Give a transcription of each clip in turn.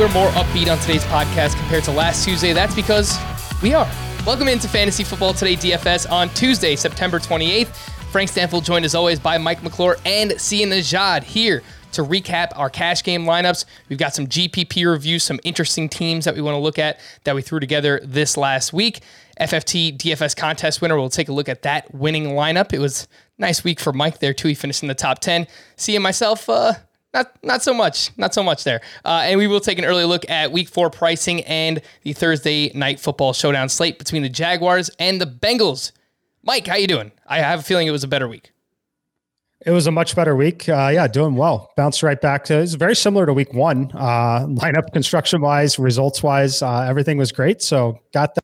we're more upbeat on today's podcast compared to last Tuesday, that's because we are. Welcome into Fantasy Football Today DFS on Tuesday, September 28th. Frank Stanfield joined as always by Mike McClure and Sia Nejad here to recap our cash game lineups. We've got some GPP reviews, some interesting teams that we want to look at that we threw together this last week. FFT DFS contest winner. We'll take a look at that winning lineup. It was nice week for Mike there too. He finished in the top 10. Sia myself, uh, not not so much, not so much there. Uh, and we will take an early look at Week Four pricing and the Thursday night football showdown slate between the Jaguars and the Bengals. Mike, how you doing? I have a feeling it was a better week. It was a much better week. Uh, yeah, doing well. Bounced right back to it's very similar to week one. Uh, lineup construction wise, results wise, uh, everything was great. So got the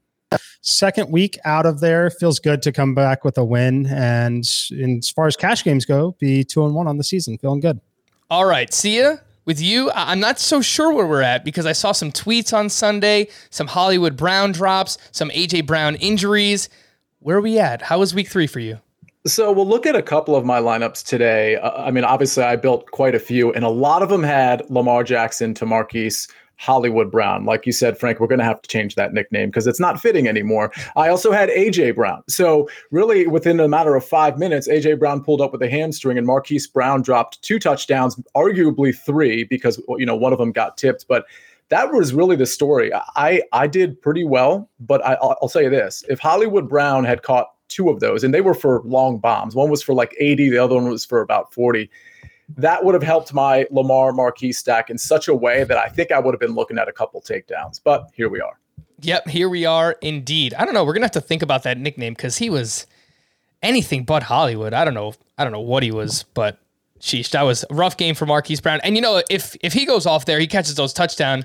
second week out of there. Feels good to come back with a win. And in, as far as cash games go, be two and one on the season. Feeling good. All right, Sia. With you, I'm not so sure where we're at because I saw some tweets on Sunday, some Hollywood Brown drops, some AJ Brown injuries. Where are we at? How was week three for you? So we'll look at a couple of my lineups today. Uh, I mean, obviously, I built quite a few, and a lot of them had Lamar Jackson to Marquise Hollywood Brown. Like you said, Frank, we're going to have to change that nickname because it's not fitting anymore. I also had AJ Brown. So, really, within a matter of five minutes, AJ Brown pulled up with a hamstring and Marquise Brown dropped two touchdowns, arguably three because, you know, one of them got tipped. But that was really the story. I, I did pretty well, but I, I'll say this if Hollywood Brown had caught two of those, and they were for long bombs, one was for like 80, the other one was for about 40 that would have helped my Lamar Marquise stack in such a way that I think I would have been looking at a couple takedowns. But here we are. Yep, here we are indeed. I don't know. We're gonna have to think about that nickname because he was anything but Hollywood. I don't know. I don't know what he was, but sheesh, that was a rough game for Marquise Brown. And you know, if if he goes off there, he catches those touchdown,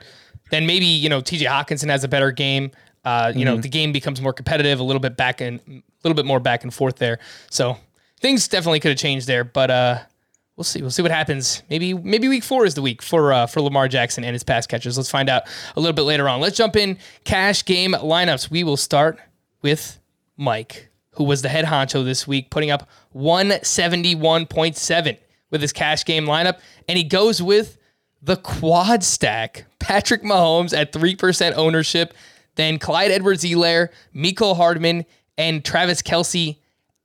then maybe you know T.J. Hockenson has a better game. Uh, you mm-hmm. know, the game becomes more competitive, a little bit back and a little bit more back and forth there. So things definitely could have changed there, but uh, we'll see. We'll see what happens. Maybe maybe week four is the week for uh, for Lamar Jackson and his pass catchers. Let's find out a little bit later on. Let's jump in cash game lineups. We will start with Mike, who was the head honcho this week, putting up 171.7 with his cash game lineup, and he goes with the quad stack. Patrick Mahomes at 3% ownership, then Clyde Edwards-Helaire, Mecole Hardman, and Travis Kelce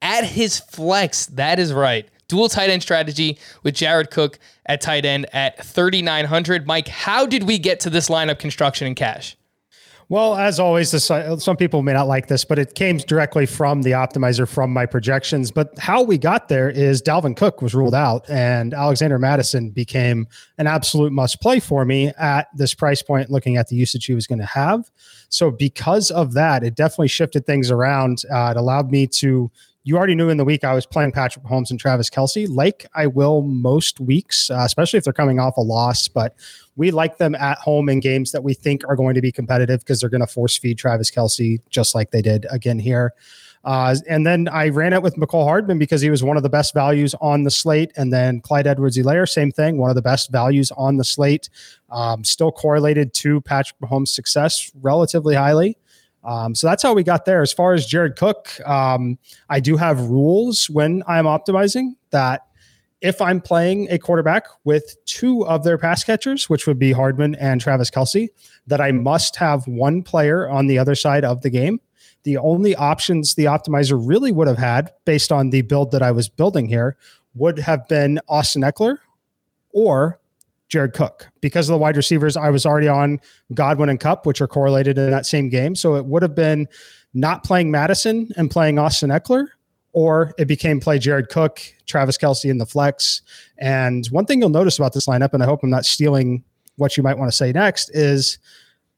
at his flex. That is right dual tight end strategy with Jared Cook at tight end at 3,900. Mike, how did we get to this lineup construction in cash? Well, as always, this, some people may not like this, but it came directly from the optimizer from my projections. But how we got there is Dalvin Cook was ruled out, and Alexander Mattison became an absolute must play for me at this price point, looking at the usage he was going to have. So, because of that, it definitely shifted things around. Uh, it allowed me to you already knew in the week I was playing Patrick Mahomes and Travis Kelce, like I will most weeks, uh, especially if they're coming off a loss. But we like them at home in games that we think are going to be competitive because they're going to force feed Travis Kelce just like they did again here. Uh, and then I ran it with Mecole Hardman because he was one of the best values on the slate. And then Clyde Edwards-Helaire, same thing, one of the best values on the slate. Um, still correlated to Patrick Mahomes' success relatively highly. Um, so that's how we got there. As far as Jared Cook, um, I do have rules when I'm optimizing that if I'm playing a quarterback with two of their pass catchers, which would be Hardman and Travis Kelce, that I must have one player on the other side of the game. The only options the optimizer really would have had, based on the build that I was building here, would have been Austin Ekeler or Jared Cook. Because of the wide receivers, I was already on Godwin and Kupp, which are correlated in that same game. So it would have been not playing Mattison and playing Austin Ekeler, or it became play Jared Cook, Travis Kelce in the flex. And one thing you'll notice about this lineup, and I hope I'm not stealing what you might want to say next, is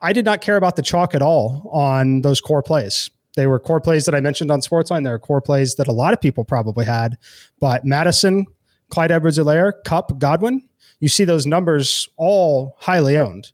I did not care about the chalk at all on those core plays. They were core plays that I mentioned on Sportsline. They are core plays that a lot of people probably had. But Mattison, Clyde Edwards Helaire, Kupp, Godwin, you see those numbers all highly owned,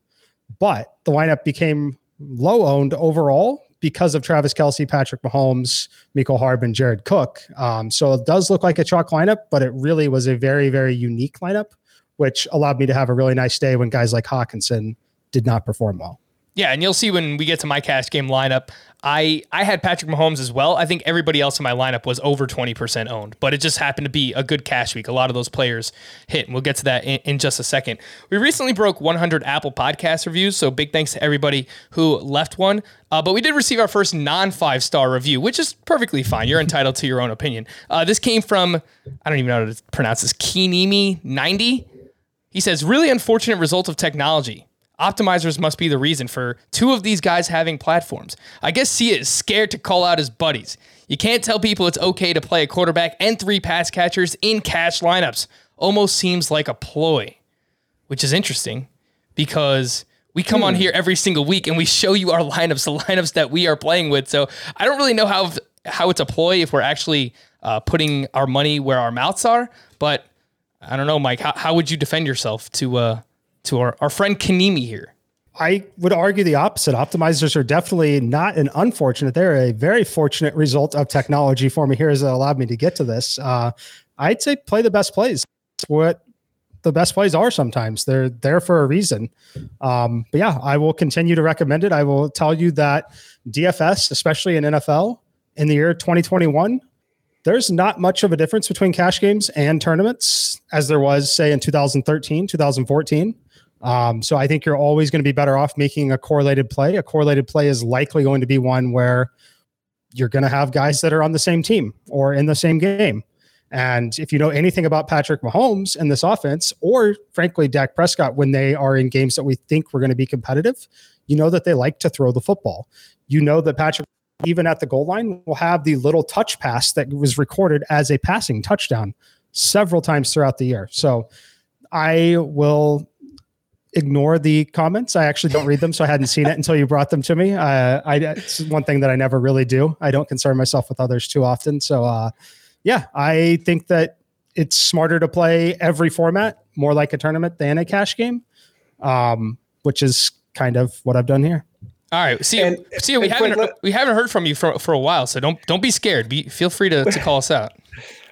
but the lineup became low owned overall because of Travis Kelce, Patrick Mahomes, Mecole Hardman, Jared Cook. Um, so it does look like a chalk lineup, but it really was a very, very unique lineup, which allowed me to have a really nice day when guys like Hockenson did not perform well. Yeah, and you'll see when we get to my cash game lineup, I I had Patrick Mahomes as well. I think everybody else in my lineup was over 20% owned, but it just happened to be a good cash week. A lot of those players hit, and we'll get to that in, in just a second. We recently broke 100 Apple Podcast reviews, so big thanks to everybody who left one. Uh, but we did receive our first non five star review, which is perfectly fine. You're entitled to your own opinion. Uh, this came from, I don't even know how to pronounce this, Kinimi90. He says, really unfortunate result of technology. Optimizers must be the reason for two of these guys having platforms. I guess Sia is scared to call out his buddies. You can't tell people it's okay to play a quarterback and three pass catchers in cash lineups. Almost seems like a ploy, which is interesting because we come hmm. on here every single week and we show you our lineups, the lineups that we are playing with. So I don't really know how how it's a ploy if we're actually uh, putting our money where our mouths are. But I don't know, Mike. How, how would you defend yourself to uh, to our, our friend Kanimi here? I would argue the opposite. Optimizers are definitely not an unfortunate; they're a very fortunate result of technology for me here, it allowed me to get to this. Uh, I'd say play the best plays. what the best plays are sometimes. They're there for a reason. Um, but yeah, I will continue to recommend it. I will tell you that DFS, especially in NFL, in the year 2021, there's not much of a difference between cash games and tournaments as there was, say, in 2013, 2014. Um, so I think you're always going to be better off making a correlated play. A correlated play is likely going to be one where you're going to have guys that are on the same team or in the same game. And if you know anything about Patrick Mahomes and this offense, or frankly, Dak Prescott, when they are in games that we think we're going to be competitive, you know that they like to throw the football. You know that Patrick, even at the goal line, will have the little touch pass that was recorded as a passing touchdown several times throughout the year. So I will ignore the comments. I actually don't read them, so I hadn't seen it until you brought them to me. Uh, I, it's one thing that I never really do. I don't concern myself with others too often. So, uh, yeah, I think that it's smarter to play every format more like a tournament than a cash game, um, which is kind of what I've done here. All right, see, and, see, we haven't let, we haven't heard from you for, for a while, so don't don't be scared. Be feel free to, to call us out.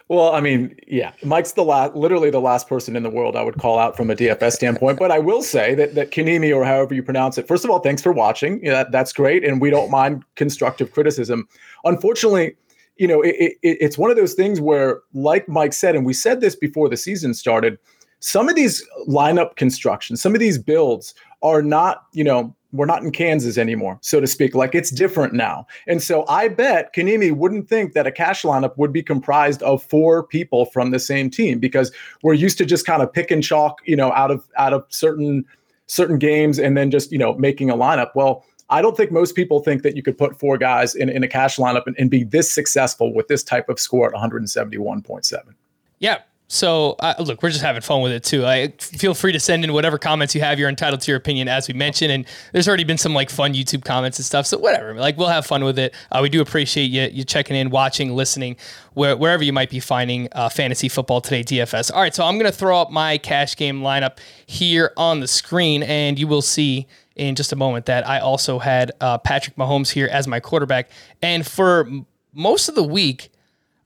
Well, I mean, yeah, Mike's the last, literally the last person in the world I would call out from a DFS standpoint. But I will say that that Kanimi or however you pronounce it. First of all, thanks for watching. Yeah, that, that's great, and we don't mind constructive criticism. Unfortunately, you know, it, it, it's one of those things where, like Mike said, and we said this before the season started. Some of these lineup constructions, some of these builds are not, you know, we're not in Kansas anymore, so to speak. Like it's different now. And so I bet Kanimi wouldn't think that a cash lineup would be comprised of four people from the same team because we're used to just kind of pick and chalk, you know, out of out of certain certain games and then just, you know, making a lineup. Well, I don't think most people think that you could put four guys in, in a cash lineup and, and be this successful with this type of score at 171.7. Yeah, so uh, look, we're just having fun with it too. I feel free to send in whatever comments you have. You're entitled to your opinion, as we mentioned. And there's already been some like fun YouTube comments and stuff. So whatever, like we'll have fun with it. Uh, we do appreciate you you checking in, watching, listening, where, wherever you might be finding uh, fantasy football today DFS. All right, so I'm gonna throw up my cash game lineup here on the screen, and you will see in just a moment that I also had uh, Patrick Mahomes here as my quarterback. And for most of the week,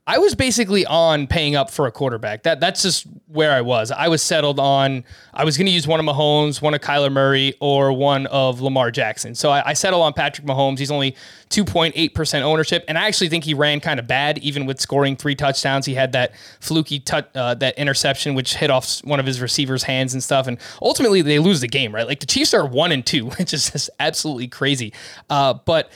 I was basically on paying up for a quarterback. That that's just where I was. I was settled on I was going to use one of Mahomes, one of Kyler Murray, or one of Lamar Jackson. So I, I settled on Patrick Mahomes. He's only 2.8% ownership, and I actually think he ran kind of bad, even with scoring three touchdowns. He had that fluky uh, that interception, which hit off one of his receivers' hands and stuff. And ultimately, they lose the game, right? Like the Chiefs are one and two, which is just absolutely crazy. Uh, but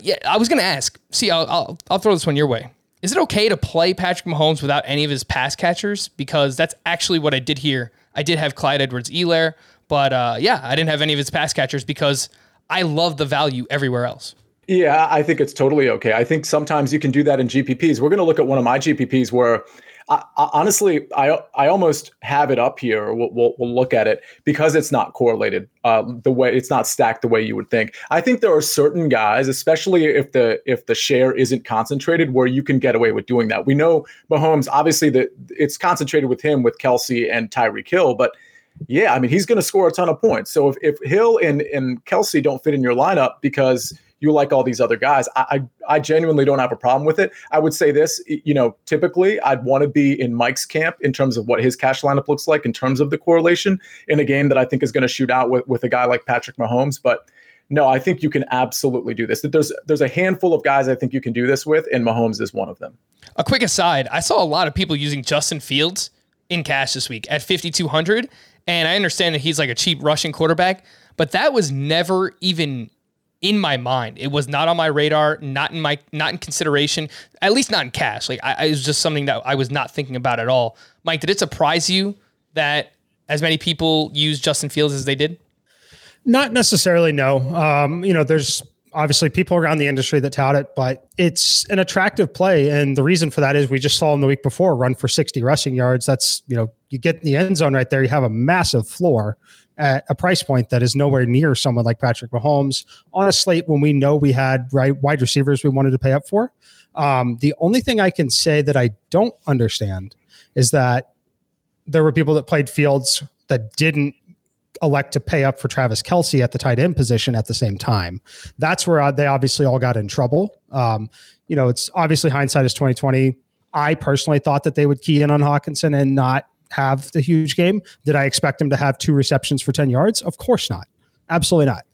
yeah, I was going to ask. See, I'll, I'll I'll throw this one your way is it okay to play Patrick Mahomes without any of his pass catchers? Because that's actually what I did here. I did have Clyde Edwards-Helaire, but uh, yeah, I didn't have any of his pass catchers because I love the value everywhere else. Yeah, I think it's totally okay. I think sometimes you can do that in GPPs. We're going to look at one of my GPPs where I, I, honestly, I I almost have it up here. We'll, we'll, we'll look at it because it's not correlated uh, the way it's not stacked the way you would think. I think there are certain guys, especially if the if the share isn't concentrated, where you can get away with doing that. We know Mahomes, obviously, that it's concentrated with him with Kelce and Tyreek Hill, but yeah, I mean he's going to score a ton of points. So if if Hill and and Kelce don't fit in your lineup because you like all these other guys. I, I, I genuinely don't have a problem with it. I would say this, you know, typically I'd want to be in Mike's camp in terms of what his cash lineup looks like in terms of the correlation in a game that I think is going to shoot out with, with a guy like Patrick Mahomes. But no, I think you can absolutely do this. There's there's a handful of guys I think you can do this with, and Mahomes is one of them. A quick aside: I saw a lot of people using Justin Fields in cash this week at 5200, and I understand that he's like a cheap rushing quarterback, but that was never even in my mind. It was not on my radar, not in my not in consideration, at least not in cash. Like I, it was just something that I was not thinking about at all. Mike, did it surprise you that as many people use Justin Fields as they did? Not necessarily. No. Um, you know, there's obviously people around the industry that tout it, but it's an attractive play. And the reason for that is we just saw him the week before run for 60 rushing yards. That's, you know, you get in the end zone right there, you have a massive floor at a price point that is nowhere near someone like Patrick Mahomes on a slate when we know we had right wide receivers we wanted to pay up for. Um, the only thing I can say that I don't understand is that there were people that played Fields that didn't elect to pay up for Travis Kelce at the tight end position at the same time. That's where they obviously all got in trouble. Um, you know, it's obviously hindsight is 2020. I personally thought that they would key in on Hockenson and not have the huge game. Did I expect him to have two receptions for 10 yards? Of course not. Absolutely not.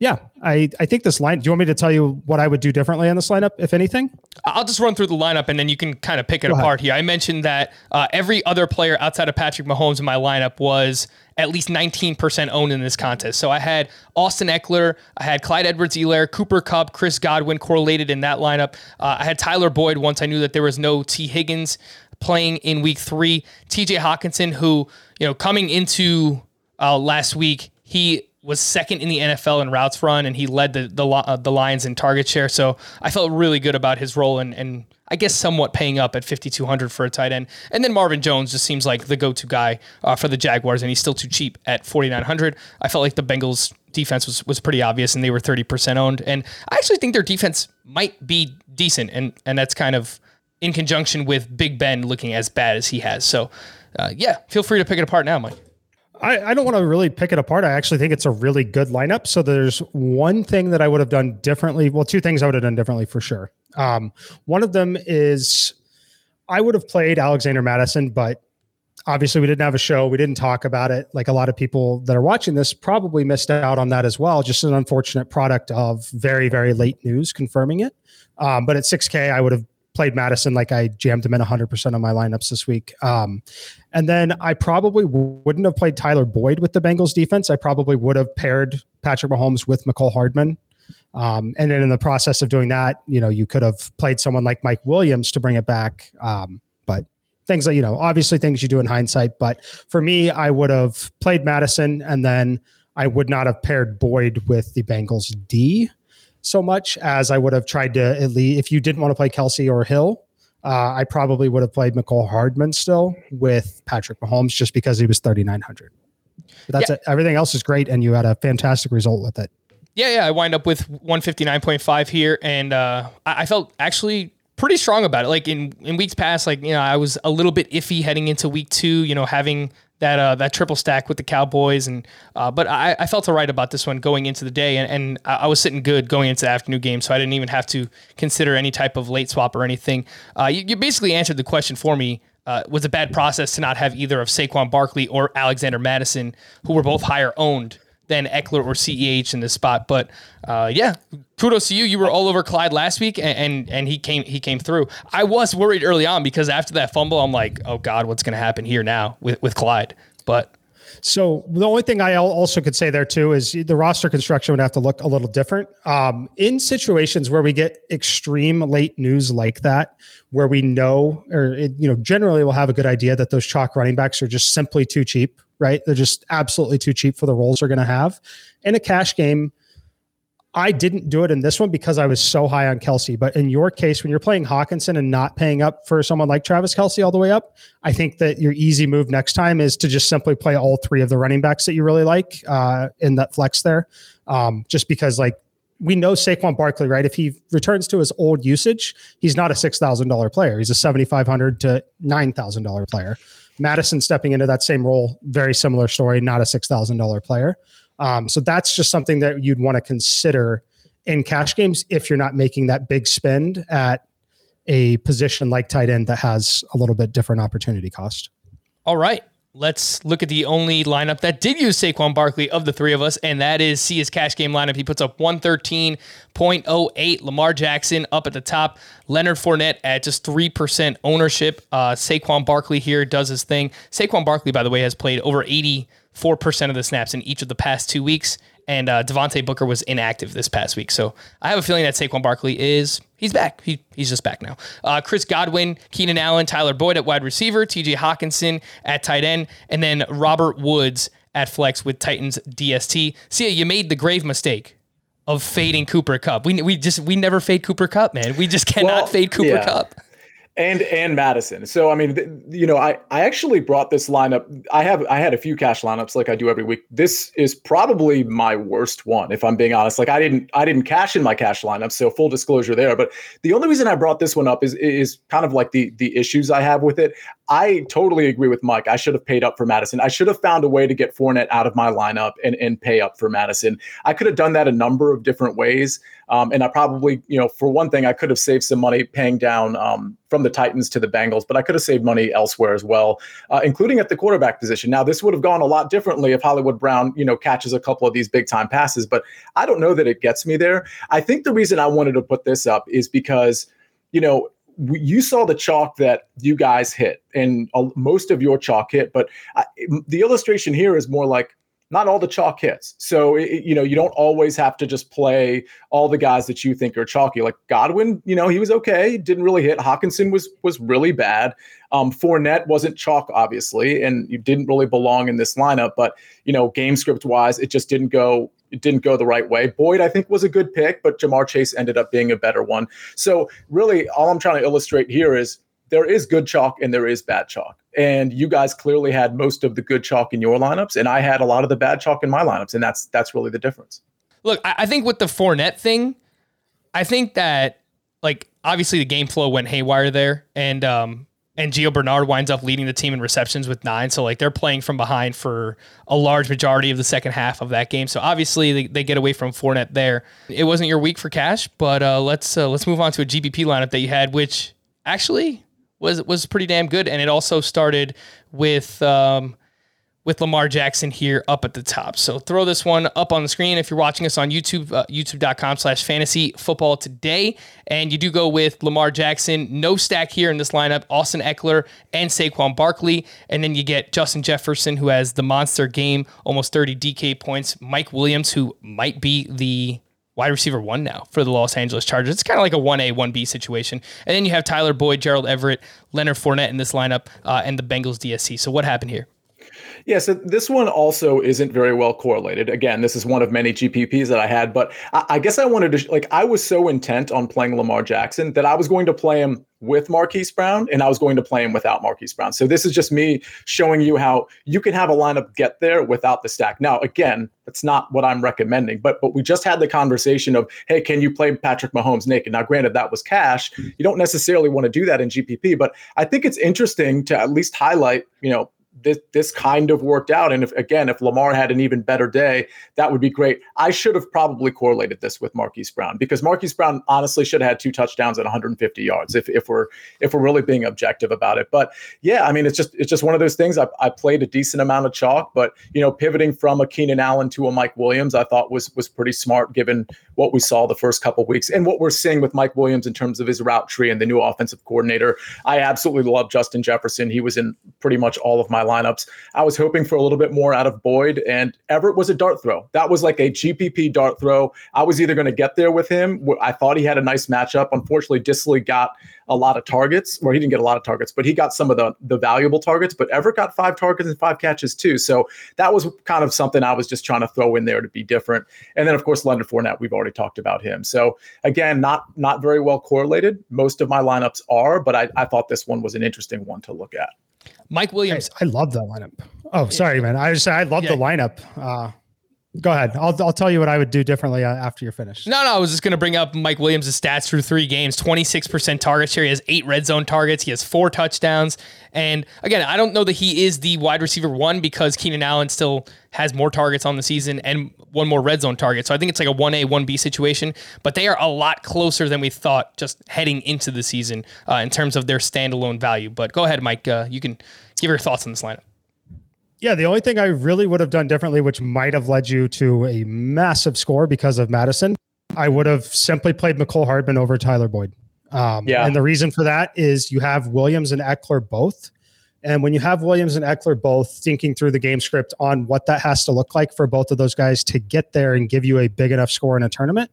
Yeah, I, I think this line. Do you want me to tell you what I would do differently on this lineup, if anything? I'll just run through the lineup and then you can kind of pick it Go apart ahead. here. I mentioned that uh, every other player outside of Patrick Mahomes in my lineup was at least 19% owned in this contest. So I had Austin Ekeler, I had Clyde Edwards-Helaire, Cooper Kupp, Chris Godwin correlated in that lineup. Uh, I had Tyler Boyd once I knew that there was no Tee Higgins playing in week three. TJ Hockenson, who, you know, coming into uh, last week, he was second in the NFL in routes run, and he led the the, uh, the Lions in target share. So I felt really good about his role, and and I guess somewhat paying up at 5200 for a tight end. And then Marvin Jones just seems like the go to guy uh, for the Jaguars, and he's still too cheap at 4900. I felt like the Bengals defense was was pretty obvious, and they were 30% owned. And I actually think their defense might be decent, and and that's kind of in conjunction with Big Ben looking as bad as he has. So. Uh, yeah, feel free to pick it apart now, Mike. I, I don't want to really pick it apart. I actually think it's a really good lineup. So there's one thing that I would have done differently. Well, two things I would have done differently for sure. Um, one of them is I would have played Alexander Mattison, but obviously we didn't have a show. We didn't talk about it. Like a lot of people that are watching this probably missed out on that as well. Just an unfortunate product of very, very late news confirming it. Um, but at 6K, I would have played Mattison like I jammed him in 100% of my lineups this week. Um, and then I probably wouldn't have played Tyler Boyd with the Bengals defense. I probably would have paired Patrick Mahomes with Mecole Hardman. Um, and then in the process of doing that, you know, you could have played someone like Mike Williams to bring it back. Um, but things that, you know, obviously things you do in hindsight. But for me, I would have played Mattison and then I would not have paired Boyd with the Bengals D so much as I would have tried to at least if you didn't want to play Kelce or Hill, uh, I probably would have played Mecole Hardman still with Patrick Mahomes just because he was 3,900. that's yeah. it. Everything else is great, and you had a fantastic result with it. Yeah, yeah. I wind up with 159.5 here, and uh, I, I felt actually pretty strong about it. Like in in weeks past, like you know, I was a little bit iffy heading into week two. You know, having that uh, that triple stack with the Cowboys, and uh, but I, I felt right about this one going into the day, and, and I was sitting good going into the afternoon game, so I didn't even have to consider any type of late swap or anything. Uh, you, you, basically answered the question for me. Uh, was a bad process to not have either of Saquon Barkley or Alexander Mattison, who were both higher owned than Ekeler or CEH in this spot. But uh, yeah, kudos to you. You were all over Clyde last week, and, and, and he came he came through. I was worried early on because after that fumble, I'm like, oh God, what's going to happen here now with with Clyde? But so the only thing I also could say there too is the roster construction would have to look a little different. Um, in situations where we get extreme late news like that, where we know, or it, you know, generally we'll have a good idea that those chalk running backs are just simply too cheap right? They're just absolutely too cheap for the roles they're going to have. In a cash game, I didn't do it in this one because I was so high on Kelce. But in your case, when you're playing Hockenson and not paying up for someone like Travis Kelce all the way up, I think that your easy move next time is to just simply play all three of the running backs that you really like uh, in that flex there. Um, just because, like, we know Saquon Barkley, right? If he returns to his old usage, he's not a six thousand dollar player. He's a 7,500 to nine thousand dollar player. Mattison stepping into that same role, very similar story, not a $6,000 player. Um, so that's just something that you'd want to consider in cash games if you're not making that big spend at a position like tight end that has a little bit different opportunity cost. All right. let's look at the only lineup that did use Saquon Barkley of the three of us, and that is see his cash game lineup. He puts up 113.08. Lamar Jackson up at the top. Leonard Fournette at just 3% ownership. Uh, Saquon Barkley here does his thing. Saquon Barkley, by the way, has played over 84% of the snaps in each of the past two weeks and uh, Devontae Booker was inactive this past week. So I have a feeling that Saquon Barkley is he's back. He, he's just back now. Uh, Chris Godwin, Keenan Allen, Tyler Boyd at wide receiver, T.J. Hockenson at tight end, and then Robert Woods at flex with Titans DST. See, you made the grave mistake of fading Cooper Kupp. We we just we never fade Cooper Kupp, man. We just cannot well, fade Cooper yeah. Kupp and and Mattison. So I mean, th- you know, I I actually brought this lineup. I have I had a few cash lineups like I do every week. This is probably my worst one, if I'm being honest. Like I didn't I didn't cash in my cash lineup, so full disclosure there. But the only reason I brought this one up is is kind of like the the issues I have with it. I totally agree with Mike. I should have paid up for Mattison. I should have found a way to get Fournette out of my lineup and and pay up for Mattison. I could have done that a number of different ways. Um, and I probably, you know, for one thing, I could have saved some money paying down um, from the Titans to the Bengals, but I could have saved money elsewhere as well, uh, including at the quarterback position. Now, this would have gone a lot differently if Hollywood Brown, you know, catches a couple of these big time passes, but I don't know that it gets me there. I think the reason I wanted to put this up is because, you know, you saw the chalk that you guys hit and uh, most of your chalk hit, but I, the illustration here is more like not all the chalk hits. So it, you know you don't always have to just play all the guys that you think are chalky. Like Godwin, you know he was okay, didn't really hit. Hockenson was was really bad. Um, Fournette wasn't chalk, obviously, and you didn't really belong in this lineup. But you know game script wise, it just didn't go it didn't go the right way. Boyd, I think, was a good pick, but Ja'Marr Chase ended up being a better one. So really, all I'm trying to illustrate here is there is good chalk and there is bad chalk. And you guys clearly had most of the good chalk in your lineups, and I had a lot of the bad chalk in my lineups, and that's that's really the difference. Look, I think with the Fournette thing, I think that like obviously the game flow went haywire there, and um and Gio Bernard winds up leading the team in receptions with nine. So like they're playing from behind for a large majority of the second half of that game. So obviously they, they get away from Fournette there. It wasn't your week for cash, but uh, let's uh, let's move on to a GPP lineup that you had, which actually was was pretty damn good, and it also started with um, with Lamar Jackson here up at the top. So throw this one up on the screen if you're watching us on YouTube, uh, youtube.com slash fantasy football today. And you do go with Lamar Jackson, no stack here in this lineup, Austin Ekeler and Saquon Barkley. And then you get Justin Jefferson, who has the monster game, almost 30 DK points. Mike Williams, who might be the wide receiver one now for the Los Angeles Chargers. It's kind of like a 1A, 1B situation. And then you have Tyler Boyd, Gerald Everett, Leonard Fournette in this lineup, uh, and the Bengals DSC. So what happened here? Yeah, so this one also isn't very well correlated. Again, this is one of many GPPs that I had, but I, I guess I wanted to, like, I was so intent on playing Lamar Jackson that I was going to play him with Marquise Brown and I was going to play him without Marquise Brown. So this is just me showing you how you can have a lineup get there without the stack. Now, again, that's not what I'm recommending, but but we just had the conversation of, hey, can you play Patrick Mahomes naked? Now, granted, that was cash. You don't necessarily want to do that in GPP, but I think it's interesting to at least highlight, you know, this this kind of worked out. And if again, if Lamar had an even better day, that would be great. I should have probably correlated this with Marquise Brown because Marquise Brown honestly should have had two touchdowns at 150 yards if, if we're if we're really being objective about it. But yeah, I mean it's just it's just one of those things. I, I played a decent amount of chalk, but you know, pivoting from a Keenan Allen to a Mike Williams, I thought was was pretty smart given what we saw the first couple weeks and what we're seeing with Mike Williams in terms of his route tree and the new offensive coordinator. I absolutely love Justin Jefferson. He was in pretty much all of my lineups. I was hoping for a little bit more out of Boyd, and Everett was a dart throw. That was like a GPP dart throw. I was either going to get there with him. I thought he had a nice matchup. Unfortunately, Dissly got a lot of targets, or he didn't get a lot of targets, but he got some of the the valuable targets. But Everett got five targets and five catches too. So that was kind of something I was just trying to throw in there to be different. And then of course Leonard Fournette, we've already talked about him. So again, not not very well correlated. Most of my lineups are, but I, I thought this one was an interesting one to look at. Mike Williams. I, I love that lineup. Oh, sorry, man. I just I love yeah. the lineup. Uh, Go ahead. I'll, I'll tell you what I would do differently uh, after you're finished. No, no. I was just going to bring up Mike Williams' stats through three games 26% target share. He has eight red zone targets. He has four touchdowns. And again, I don't know that he is the wide receiver one because Keenan Allen still has more targets on the season and one more red zone target. So I think it's like a 1A, 1B situation. But they are a lot closer than we thought just heading into the season uh, in terms of their standalone value. But go ahead, Mike. Uh, you can give your thoughts on this lineup. Yeah, the only thing I really would have done differently, which might have led you to a massive score because of Mattison, I would have simply played Mecole Hardman over Tyler Boyd. Um, yeah. And the reason for that is you have Williams and Ekeler both. And when you have Williams and Ekeler both thinking through the game script on what that has to look like for both of those guys to get there and give you a big enough score in a tournament,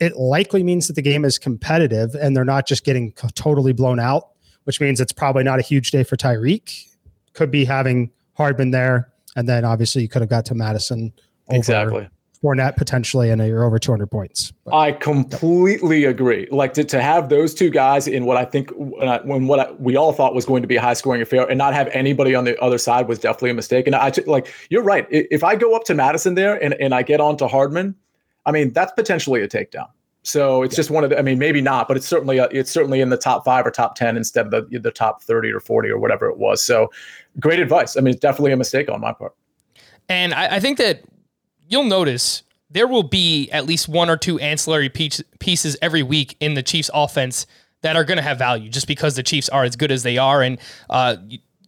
it likely means that the game is competitive and they're not just getting totally blown out, which means it's probably not a huge day for Tyreek. Could be having Hardman there. And then obviously you could have got to Mattison. exactly. Fournette potentially, and you're over 200 points. But, I completely agree. Like to, to have those two guys in what I think when, I, when what I, we all thought was going to be a high scoring affair, and not have anybody on the other side was definitely a mistake. And I like you're right. If I go up to Mattison there and, and I get on to Hardman, I mean that's potentially a takedown. So it's yeah. just one of the. I mean, maybe not, but it's certainly a, it's certainly in the top five or top ten instead of the the top thirty or forty or whatever it was. So great advice. I mean, it's definitely a mistake on my part. And I, I think that you'll notice there will be at least one or two ancillary pieces every week in the Chiefs offense that are going to have value just because the Chiefs are as good as they are. And uh,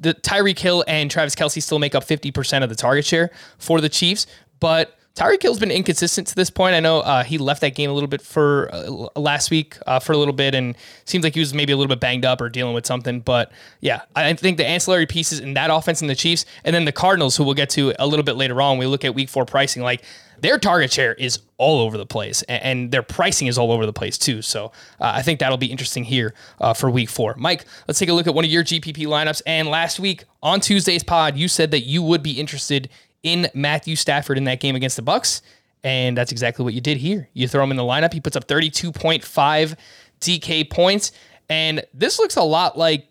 the Tyreek Hill and Travis Kelce still make up 50% of the target share for the Chiefs. But Tyreek Hill's been inconsistent to this point. I know uh, he left that game a little bit for uh, last week uh, for a little bit, and seems like he was maybe a little bit banged up or dealing with something. But yeah, I think the ancillary pieces in that offense and the Chiefs, and then the Cardinals, who we'll get to a little bit later on. We look at Week Four pricing, like their target share is all over the place, and, and their pricing is all over the place too. So uh, I think that'll be interesting here uh, for Week Four. Mike, let's take a look at one of your GPP lineups. And last week on Tuesday's pod, you said that you would be interested in Matthew Stafford in that game against the Bucs, And that's exactly what you did here. You throw him in the lineup. He puts up 32.5 DK points. And this looks a lot like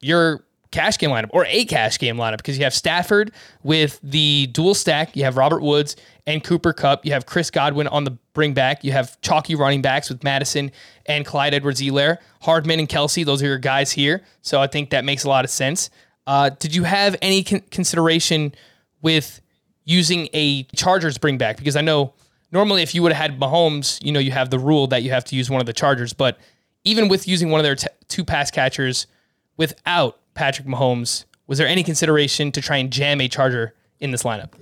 your cash game lineup or a cash game lineup because you have Stafford with the dual stack. You have Robert Woods and Cooper Kupp, You have Chris Godwin on the bring back. You have chalky running backs with Mattison and Clyde Edwards Helaire, Hardman and Kelce, Those are your guys here. So I think that makes a lot of sense. Uh, did you have any con- consideration with using a Chargers bring back because I know normally if you would have had Mahomes, you know, you have the rule that you have to use one of the Chargers, but even with using one of their t- two pass catchers without Patrick Mahomes, was there any consideration to try and jam a Charger in this lineup?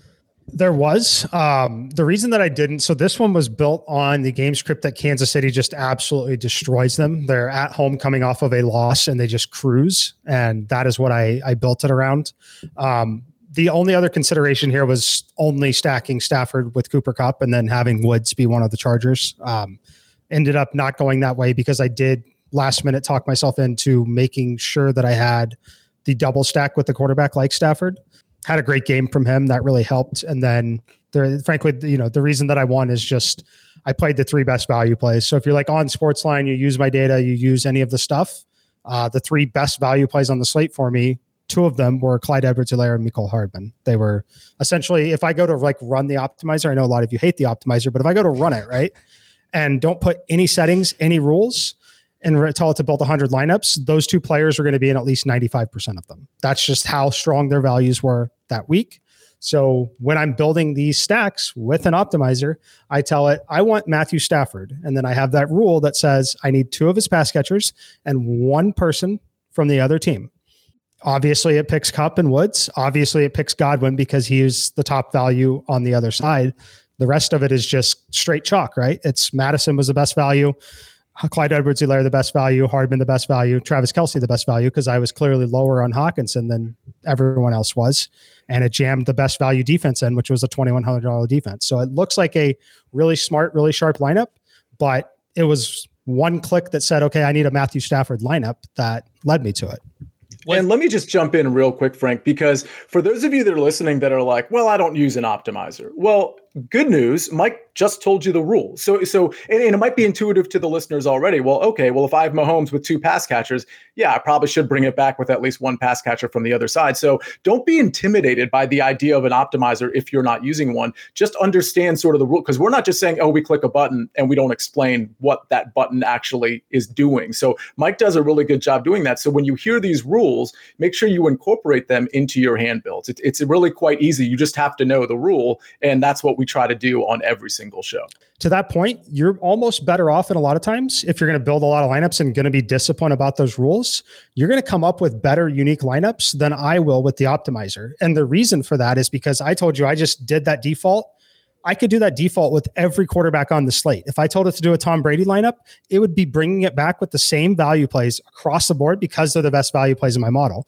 There was. Um, the reason that I didn't, so this one was built on the game script that Kansas City just absolutely destroys them. They're at home coming off of a loss and they just cruise. And that is what I, I built it around. Um, the only other consideration here was only stacking Stafford with Cooper Kupp and then having Woods be one of the Chargers. Um, ended up not going that way because I did last minute talk myself into making sure that I had the double stack with the quarterback like Stafford. Had a great game from him that really helped. And then there, frankly, you know, the reason that I won is just I played the three best value plays. So if you're like on Sportsline, you use my data, you use any of the stuff. Uh, the three best value plays on the slate for me two of them were Clyde Edwards Helaire and Mecole Hardman. They were essentially, if I go to like run the optimizer, I know a lot of you hate the optimizer, but if I go to run it, right, and don't put any settings, any rules, and tell it to build 100 lineups, those two players are going to be in at least 95% of them. That's just how strong their values were that week. So when I'm building these stacks with an optimizer, I tell it, I want Matthew Stafford. And then I have that rule that says I need two of his pass catchers and one person from the other team. Obviously, it picks Kupp and Woods. Obviously, it picks Godwin because he's the top value on the other side. The rest of it is just straight chalk, right? It's Mattison was the best value. Clyde Edwards Helaire the best value, Hardman the best value, Travis Kelce the best value because I was clearly lower on Hockenson than everyone else was. And it jammed the best value defense in, which was a $2,100 defense. So it looks like a really smart, really sharp lineup, but it was one click that said, okay, I need a Matthew Stafford lineup that led me to it. And let me just jump in real quick, Frank, because for those of you that are listening that are like, well, I don't use an optimizer. Well, good news, Mike just told you the rules. So, so, and, and, it might be intuitive to the listeners already. Well, okay, well, if I have Mahomes with two pass catchers, yeah, I probably should bring it back with at least one pass catcher from the other side. So, don't be intimidated by the idea of an optimizer if you're not using one. Just understand sort of the rule because we're not just saying, oh, we click a button and we don't explain what that button actually is doing. So, Mike does a really good job doing that. So, when you hear these rules, make sure you incorporate them into your hand builds. It, it's really quite easy. You just have to know the rule, and that's what we try to do on every single show. To that point, you're almost better off in a lot of times if you're going to build a lot of lineups and going to be disciplined about those rules. You're going to come up with better unique lineups than I will with the optimizer. And the reason for that is because I told you I just did that default I could do that default with every quarterback on the slate. If I told it to do a Tom Brady lineup, it would be bringing it back with the same value plays across the board because they're the best value plays in my model.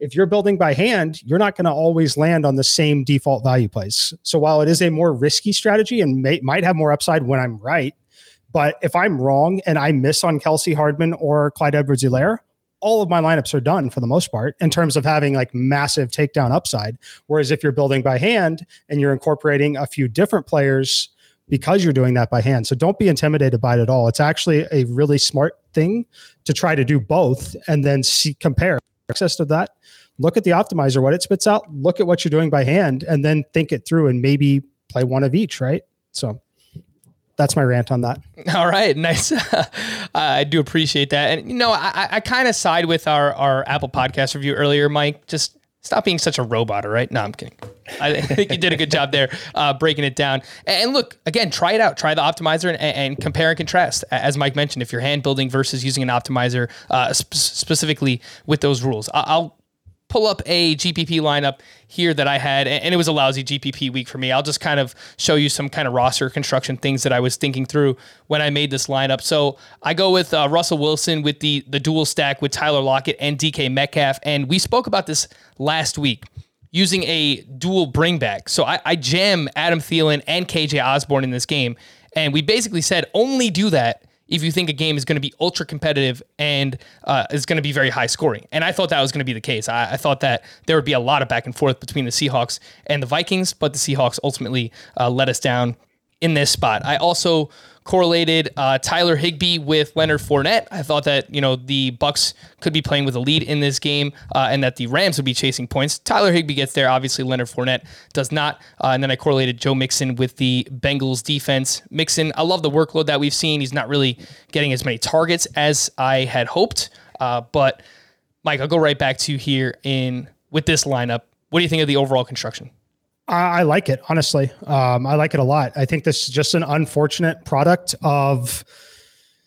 If you're building by hand, you're not going to always land on the same default value plays. So while it is a more risky strategy and may, might have more upside when I'm right, but if I'm wrong and I miss on Kelce Hardman or Clyde Edwards Helaire, all of my lineups are done for the most part in terms of having like massive takedown upside. Whereas if you're building by hand and you're incorporating a few different players because you're doing that by hand. So don't be intimidated by it at all. It's actually a really smart thing to try to do both and then see compare access to that. Look at the optimizer, what it spits out, look at what you're doing by hand, and then think it through and maybe play one of each, right? So that's my rant on that. All right, nice. I do appreciate that, and you know, I, I kind of side with our our Apple Podcast review earlier, Mike. Just stop being such a robot, all right? No, I'm kidding. I think you did a good job there uh, breaking it down. And look, again, try it out. Try the optimizer and, and, compare and contrast. As Mike mentioned, if you're hand building versus using an optimizer, uh, sp- specifically with those rules. I'll pull up a GPP lineup here that I had, and it was a lousy GPP week for me. I'll just kind of show you some kind of roster construction things that I was thinking through when I made this lineup. So I go with uh, Russell Wilson with the the dual stack with Tyler Lockett and DK Metcalf, and we spoke about this last week using a dual bringback. So I, I jam Adam Thielen and KJ Osborn in this game, and we basically said only do that if you think a game is going to be ultra competitive and uh, is going to be very high scoring. And I thought that was going to be the case. I, I, thought that there would be a lot of back and forth between the Seahawks and the Vikings, but the Seahawks ultimately uh, let us down in this spot. I also correlated uh, Tyler Higbee with Leonard Fournette. I thought that you know the Bucs could be playing with a lead in this game, uh, and that the Rams would be chasing points. Tyler Higbee gets there. Obviously, Leonard Fournette does not. Uh, and then I correlated Joe Mixon with the Bengals defense. Mixon, I love the workload that we've seen. He's not really getting as many targets as I had hoped. Uh, but Mike, I'll go right back to you here in with this lineup. What do you think of the overall construction? I, I like it honestly. Um, I like it a lot. I think this is just an unfortunate product of.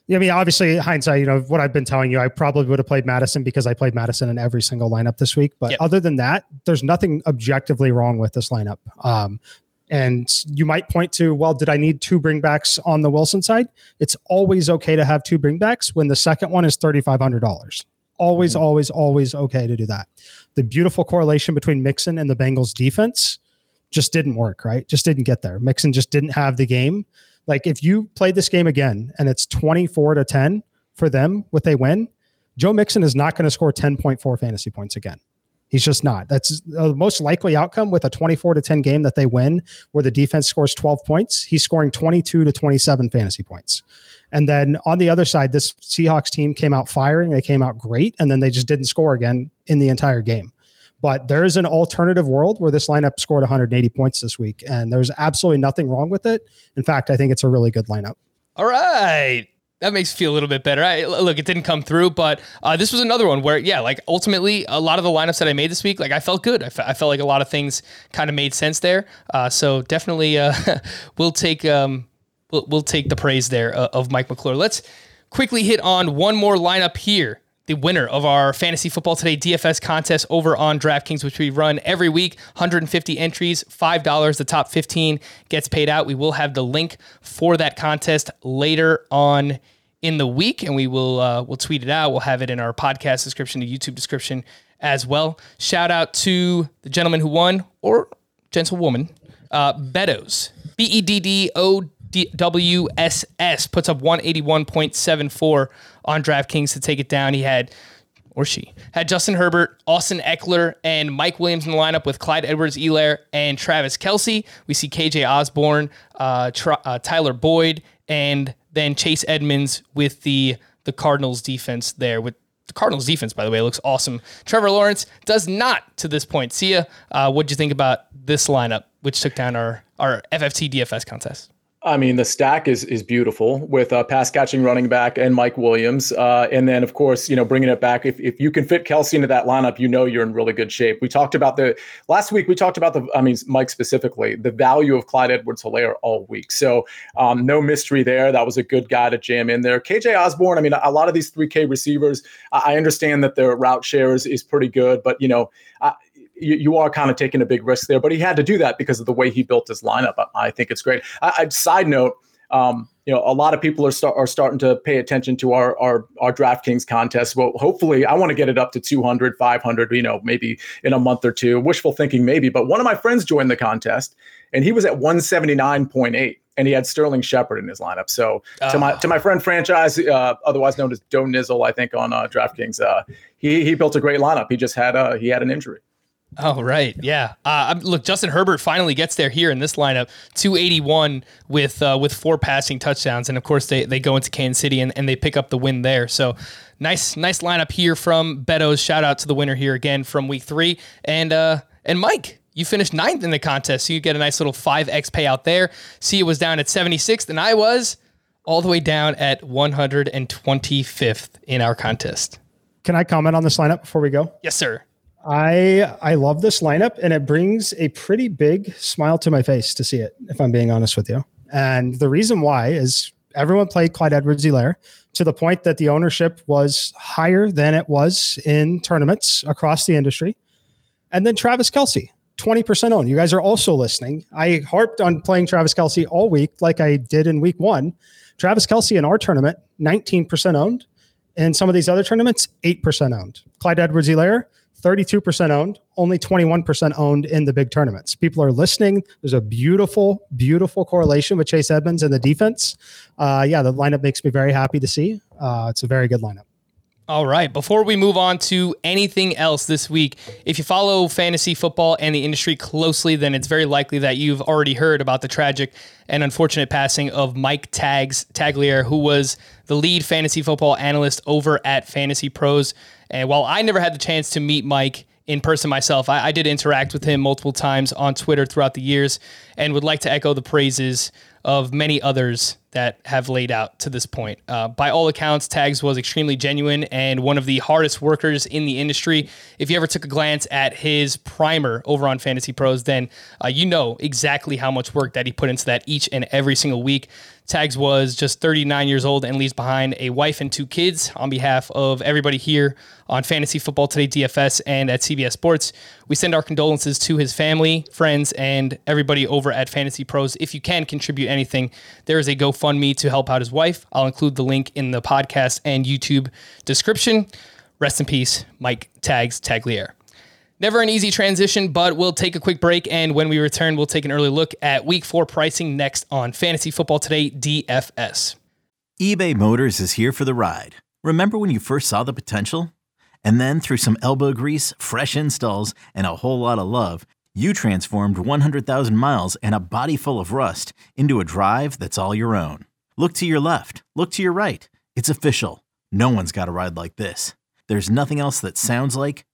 I mean, obviously, hindsight, you know, what I've been telling you, I probably would have played Mattison because I played Mattison in every single lineup this week. But yep. other than that, there's nothing objectively wrong with this lineup. Um, and you might point to, well, did I need two bringbacks on the Wilson side? It's always okay to have two bringbacks when the second one is $3,500. Always, mm-hmm. always, always okay to do that. The beautiful correlation between Mixon and the Bengals defense just didn't work, right? Just didn't get there. Mixon just didn't have the game. Like if you played this game again and it's 24 to 10 for them with a win, Joe Mixon is not going to score 10.4 fantasy points again. He's just not. That's the most likely outcome with a 24 to 10 game that they win where the defense scores 12 points. He's scoring 22 to 27 fantasy points. And then on the other side, this Seahawks team came out firing. They came out great, and then they just didn't score again in the entire game. But there is an alternative world where this lineup scored 180 points this week, and there's absolutely nothing wrong with it. In fact, I think it's a really good lineup. All right. That makes me feel a little bit better. I, look, it didn't come through, but uh, this was another one where, yeah, like ultimately, a lot of the lineups that I made this week, like I felt good. I, fe- I felt like a lot of things kind of made sense there. Uh, so definitely, uh, we'll take um, we'll, we'll take the praise there uh, of Mike McClure. Let's quickly hit on one more lineup here the winner of our Fantasy Football Today DFS contest over on DraftKings, which we run every week. 150 entries, $5. The top 15 gets paid out. We will have the link for that contest later on in the week, and we will uh, we'll tweet it out. We'll have it in our podcast description, the YouTube description as well. Shout out to the gentleman who won, or gentlewoman, uh, Beddoes, B E D D O WSS puts up 181.74 on DraftKings to take it down. He had, or she, had Justin Herbert, Austin Ekeler, and Mike Williams in the lineup with Clyde Edwards Helaire and Travis Kelce. We see KJ Osborn, uh, uh, Tyler Boyd, and then Chase Edmonds with the the Cardinals defense there with the Cardinals defense, by the way, looks awesome. Trevor Lawrence does not to this point. Sia. Uh, what'd you think about this lineup, which took down our, our FFT DFS contest? I mean, the stack is is beautiful with a pass catching running back and Mike Williams, uh, and then of course, you know, bringing it back. If if you can fit Kelce into that lineup, you know you're in really good shape. We talked about the last week. We talked about the, I mean, Mike specifically, the value of Clyde Edwards-Helaire all week. So um, no mystery there. That was a good guy to jam in there. KJ Osborn. I mean, a lot of these 3K receivers. I understand that their route share is, is pretty good, but you know. I, you, you are kind of taking a big risk there, but he had to do that because of the way he built his lineup. I, I think it's great. I, I, side note, um, you know, a lot of people are start, are starting to pay attention to our our our DraftKings contest. Well, hopefully, I want to get it up to 200, 500. You know, maybe in a month or two. Wishful thinking, maybe. But one of my friends joined the contest, and he was at 179.8 and he had Sterling Shepard in his lineup. So to my to my friend franchise, uh, otherwise known as Doe Nizzle, I think on uh, DraftKings, uh, he he built a great lineup. He just had uh, he had an injury. Oh right, yeah. Uh, look, Justin Herbert finally gets there here in this lineup, 281 with uh, with four passing touchdowns, and of course they they go into Kansas City and, and they pick up the win there. So nice nice lineup here from Betos. Shout out to the winner here again from Week Three, and uh and Mike. You finished ninth in the contest, so you get a nice little 5x payout there. See, it was down at 76th, and I was all the way down at 125th in our contest. Can I comment on this lineup before we go? Yes, sir. I I love this lineup, and it brings a pretty big smile to my face to see it. If I'm being honest with you, and the reason why is everyone played Clyde Edwards-Helaire to the point that the ownership was higher than it was in tournaments across the industry, and then Travis Kelce. 20% owned. You guys are also listening. I harped on playing Travis Kelce all week, like I did in week one. Travis Kelce in our tournament, 19% owned. In some of these other tournaments, 8% owned. Clyde Edwards-Helaire, 32% owned, only 21% owned in the big tournaments. People are listening. There's a beautiful, beautiful correlation with Chase Edmonds and the defense. Uh, yeah, the lineup makes me very happy to see. Uh, it's a very good lineup. All right. Before we move on to anything else this week, if you follow fantasy football and the industry closely, then it's very likely that you've already heard about the tragic and unfortunate passing of Mike Tags Tagliere, who was the lead fantasy football analyst over at FantasyPros. And while I never had the chance to meet Mike in person myself, I, I did interact with him multiple times on Twitter throughout the years and would like to echo the praises of many others that have laid out to this point. Uh, by all accounts, Tags was extremely genuine and one of the hardest workers in the industry. If you ever took a glance at his primer over on FantasyPros, then uh, you know exactly how much work that he put into that each and every single week. Tags was just 39 years old and leaves behind a wife and two kids. On behalf of everybody here on Fantasy Football Today DFS and at CBS Sports, we send our condolences to his family, friends, and everybody over at FantasyPros. If you can contribute anything, there is a GoFundMe to help out his wife. I'll include the link in the podcast and YouTube description. Rest in peace, Mike Tags Tagliere. Never an easy transition, but we'll take a quick break. And when we return, we'll take an early look at week four pricing next on Fantasy Football Today DFS. eBay Motors is here for the ride. Remember when you first saw the potential? And then through some elbow grease, fresh installs, and a whole lot of love, you transformed 100,000 miles and a body full of rust into a drive that's all your own. Look to your left, look to your right. It's official. No one's got a ride like this. There's nothing else that sounds like,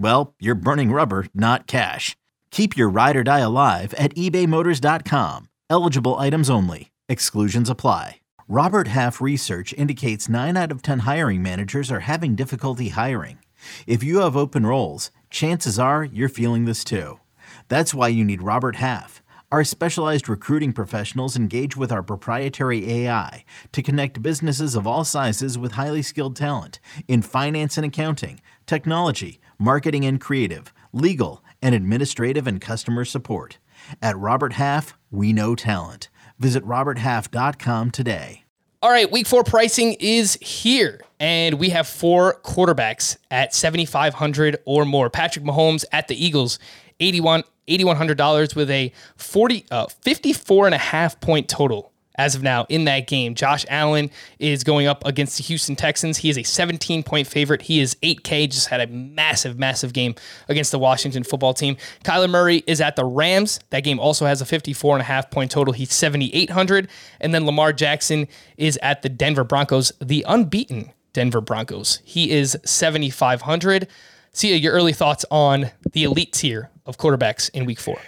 well, you're burning rubber, not cash. Keep your ride or die alive at ebaymotors.com. Eligible items only. Exclusions apply. Robert Half research indicates 9 out of 10 hiring managers are having difficulty hiring. If you have open roles, chances are you're feeling this too. That's why you need Robert Half. Our specialized recruiting professionals engage with our proprietary AI to connect businesses of all sizes with highly skilled talent in finance and accounting, technology, marketing and creative, legal, and administrative and customer support. At Robert Half, we know talent. Visit RobertHalf.com today. All right, week four pricing is here, and we have four quarterbacks at 7,500 or more. Patrick Mahomes at the Eagles, 81 $8,100 with a 40, uh, 54 and a half point total as of now in that game. Josh Allen is going up against the Houston Texans. He is a 17 point favorite. He is 8K, just had a massive, massive game against the Washington football team. Kyler Murray is at the Rams. That game also has a 54 and a half point total. He's 7,800. And then Lamar Jackson is at the Denver Broncos, the unbeaten Denver Broncos. He is 7,500. Sia, your early thoughts on the elite tier of quarterbacks in week four?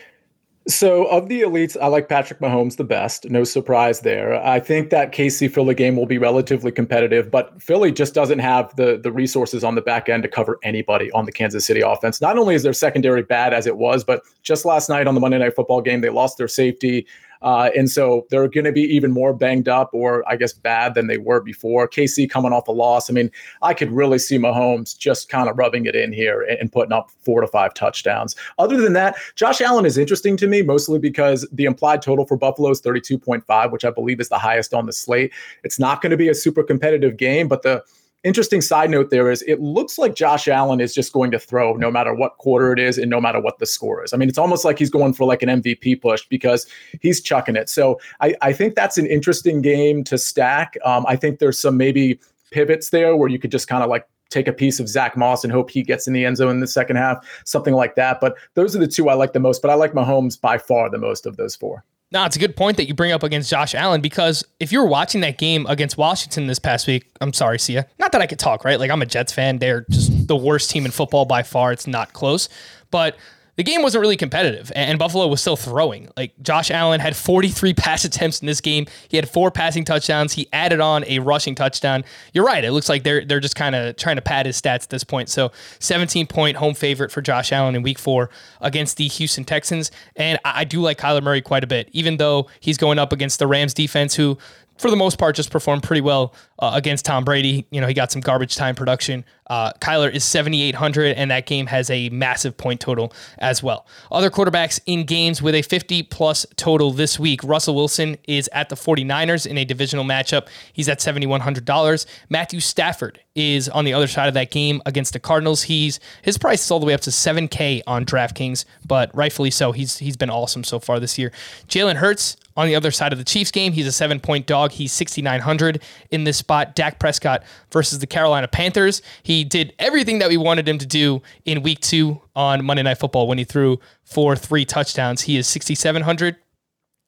So, of the elites, I like Patrick Mahomes the best. No surprise there. I think that KC Philly game will be relatively competitive, but Philly just doesn't have the the resources on the back end to cover anybody on the Kansas City offense. Not only is their secondary bad as it was, but just last night on the Monday Night Football game, they lost their safety. Uh, and so they're going to be even more banged up or I guess bad than they were before. KC coming off a loss. I mean, I could really see Mahomes just kind of rubbing it in here and, and putting up four to five touchdowns. Other than that, Josh Allen is interesting to me mostly because the implied total for Buffalo is 32.5, which I believe is the highest on the slate. It's not going to be a super competitive game, but the interesting side note there is it looks like Josh Allen is just going to throw no matter what quarter it is and no matter what the score is. I mean, it's almost like he's going for like an MVP push because he's chucking it. So I, I think that's an interesting game to stack. Um, I think there's some maybe pivots there where you could just kind of like take a piece of Zach Moss and hope he gets in the end zone in the second half, something like that. But those are the two I like the most. But I like Mahomes by far the most of those four. No, it's a good point that you bring up against Josh Allen because if you were watching that game against Washington this past week, I'm sorry, Sia. Not that I could talk, right? Like I'm a Jets fan. They're just the worst team in football by far. It's not close. But the game wasn't really competitive and Buffalo was still throwing. Like Josh Allen had 43 pass attempts in this game. He had four passing touchdowns. He added on a rushing touchdown. You're right. It looks like they're they're just kind of trying to pad his stats at this point. So 17 point home favorite for Josh Allen in week four against the Houston Texans. And I, I do like Kyler Murray quite a bit, even though he's going up against the Rams defense, who for the most part, just performed pretty well uh, against Tom Brady. You know, he got some garbage time production. Uh, Kyler is 7,800, and that game has a massive point total as well. Other quarterbacks in games with a 50 plus total this week. Russell Wilson is at the 49ers in a divisional matchup. He's at $7,100. Matthew Stafford is on the other side of that game against the Cardinals. He's his price is all the way up to 7K on DraftKings, but rightfully so. He's he's been awesome so far this year. Jalen Hurts on the other side of the Chiefs game, he's a seven point dog. He's 6,900 in this spot. Dak Prescott versus the Carolina Panthers. He did everything that we wanted him to do in week two on Monday Night Football when he threw for three touchdowns. He is 6,700.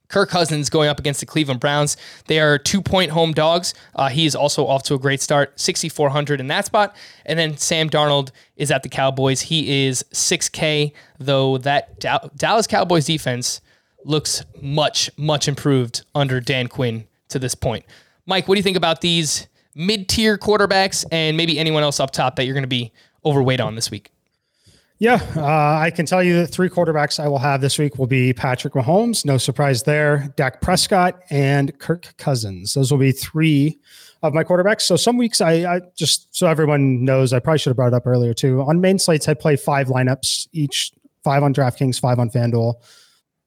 Kirk Cousins going up against the Cleveland Browns. They are two point home dogs. Uh, he is also off to a great start, 6,400 in that spot. And then Sam Darnold is at the Cowboys. He is 6K, though that Dallas Cowboys defense looks much, much improved under Dan Quinn to this point. Mike, what do you think about these mid tier quarterbacks and maybe anyone else up top that you're going to be overweight on this week? Yeah, uh, I can tell you that three quarterbacks I will have this week will be Patrick Mahomes, no surprise there, Dak Prescott, and Kirk Cousins. Those will be three of my quarterbacks. So some weeks I, I just so everyone knows, I probably should have brought it up earlier too. On main slates, I play five lineups, each five on DraftKings, five on FanDuel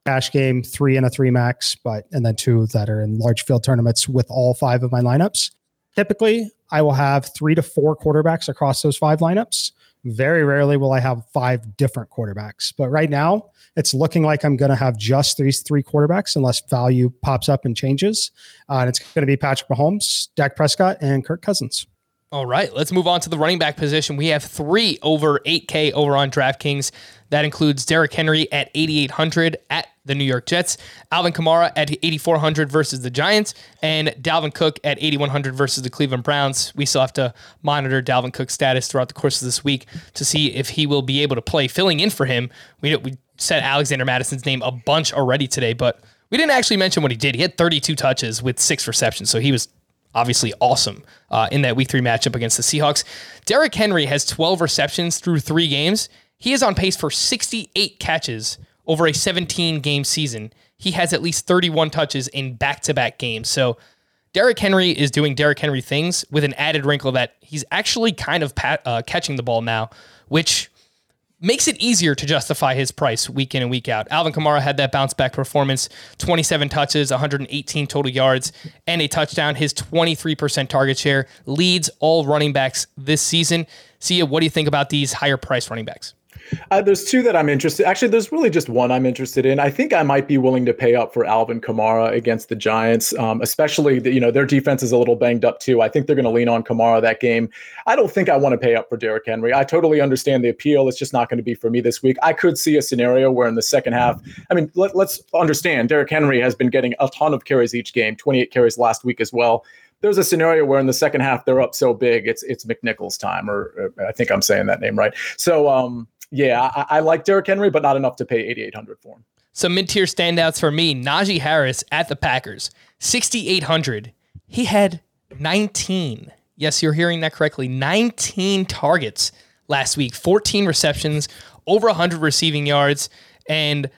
cash game, three and a three max, but and then two that are in large field tournaments with all five of my lineups. Typically, I will have three to four quarterbacks across those five lineups. Very rarely will I have five different quarterbacks, but right now it's looking like I'm going to have just these three quarterbacks unless value pops up and changes. Uh, and it's going to be Patrick Mahomes, Dak Prescott, and Kirk Cousins. All right, let's move on to the running back position. We have three over 8K over on DraftKings. That includes Derrick Henry at 8,800 at the New York Jets, Alvin Kamara at 8,400 versus the Giants, and Dalvin Cook at 8,100 versus the Cleveland Browns. We still have to monitor Dalvin Cook's status throughout the course of this week to see if he will be able to play. Filling in for him, we, we said Alexander Mattison's name a bunch already today, but we didn't actually mention what he did. He had 32 touches with six receptions, so he was obviously awesome uh, in that week three matchup against the Seahawks. Derrick Henry has 12 receptions through three games. He is on pace for 68 catches over a 17 game season. He has at least 31 touches in back to back games. So Derrick Henry is doing Derrick Henry things with an added wrinkle that he's actually kind of pat, uh, catching the ball now, which makes it easier to justify his price week in and week out. Alvin Kamara had that bounce back performance 27 touches, 118 total yards, and a touchdown. His 23% target share leads all running backs this season. See, what do you think about these higher price running backs? Uh, there's two that I'm interested. Actually, there's really just one I'm interested in. I think I might be willing to pay up for Alvin Kamara against the Giants, um, especially the, you know their defense is a little banged up too. I think they're going to lean on Kamara that game. I don't think I want to pay up for Derrick Henry. I totally understand the appeal. It's just not going to be for me this week. I could see a scenario where in the second half, I mean, let, let's understand Derrick Henry has been getting a ton of carries each game, 28 carries last week as well there's a scenario where in the second half they're up so big it's it's McNichols time, or, or I think I'm saying that name right. So um, yeah, I, I like Derrick Henry, but not enough to pay 8,800 for him. Some mid tier standouts for me Najee Harris at the Packers, 6,800. He had 19. Yes, you're hearing that correctly. 19 targets last week, 14 receptions, over 100 receiving yards. And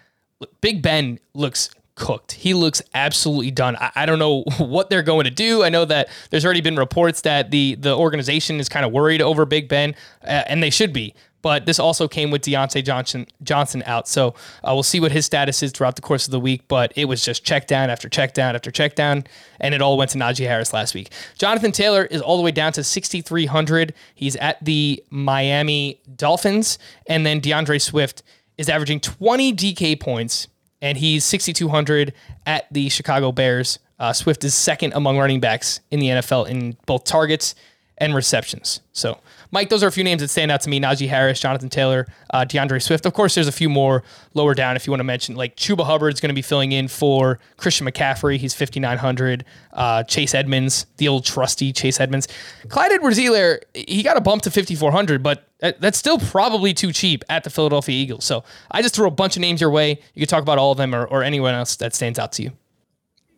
Big Ben looks cooked. He looks absolutely done. I, I, don't know what they're going to do. I know that there's already been reports that the the organization is kind of worried over Big Ben, uh, and they should be. But this also came with Diontae Johnson Johnson out, so uh, we'll see what his status is throughout the course of the week. But it was just check down after check down after check down, and it all went to Najee Harris last week. Jonathan Taylor is all the way down to 6,300. He's at the Miami Dolphins, and then D'Andre Swift is averaging 20 DK points, and he's 6,200 at the Chicago Bears. Uh, Swift is second among running backs in the NFL in both targets and receptions. So Mike, those are a few names that stand out to me: Najee Harris, Jonathan Taylor, uh, D'Andre Swift. Of course, there's a few more lower down if you want to mention. Like Chuba Hubbard's going to be filling in for Christian McCaffrey. He's 5,900. Uh, Chase Edmonds, the old trusty Chase Edmonds. Clyde Edwards-Helaire, he got a bump to 5,400, but that's still probably too cheap at the Philadelphia Eagles. So I just threw a bunch of names your way. You could talk about all of them or, or anyone else that stands out to you.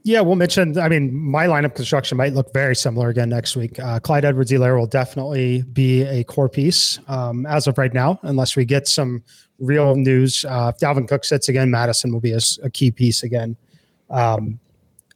Yeah, we'll mention. I mean, my lineup construction might look very similar again next week. Uh, Clyde Edwards-Helaire will definitely be a core piece um, as of right now, unless we get some real news. Uh, if Dalvin Cook sits again, Mattison will be a, a key piece again. Um,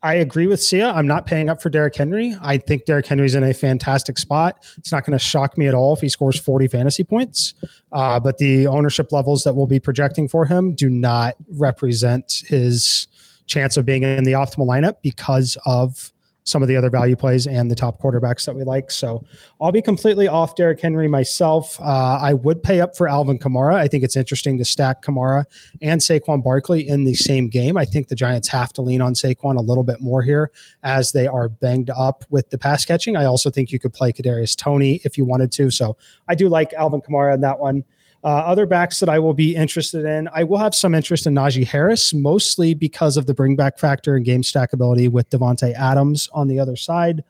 I agree with Sia. I'm not paying up for Derrick Henry. I think Derrick Henry's in a fantastic spot. It's not going to shock me at all if he scores 40 fantasy points. Uh, but the ownership levels that we'll be projecting for him do not represent his chance of being in the optimal lineup because of some of the other value plays and the top quarterbacks that we like. So I'll be completely off Derrick Henry myself. Uh, I would pay up for Alvin Kamara. I think it's interesting to stack Kamara and Saquon Barkley in the same game. I think the Giants have to lean on Saquon a little bit more here as they are banged up with the pass catching. I also think you could play Kadarius Toney if you wanted to. So I do like Alvin Kamara in that one. Uh, other backs that I will be interested in, I will have some interest in Najee Harris, mostly because of the bring back factor and game stackability with Davante Adams on the other side.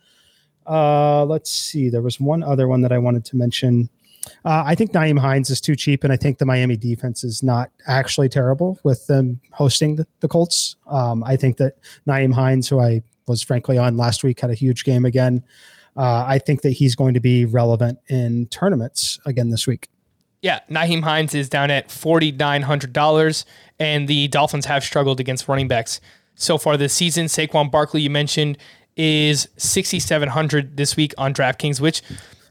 Uh, let's see. There was one other one that I wanted to mention. Uh, I think Nyheim Hines is too cheap, and I think the Miami defense is not actually terrible with them hosting the, the Colts. Um, I think that Nyheim Hines, who I was frankly on last week, had a huge game again. Uh, I think that he's going to be relevant in tournaments again this week. Yeah, Nyheim Hines is down at $4,900, and the Dolphins have struggled against running backs so far this season. Saquon Barkley, you mentioned, is 6,700 this week on DraftKings, which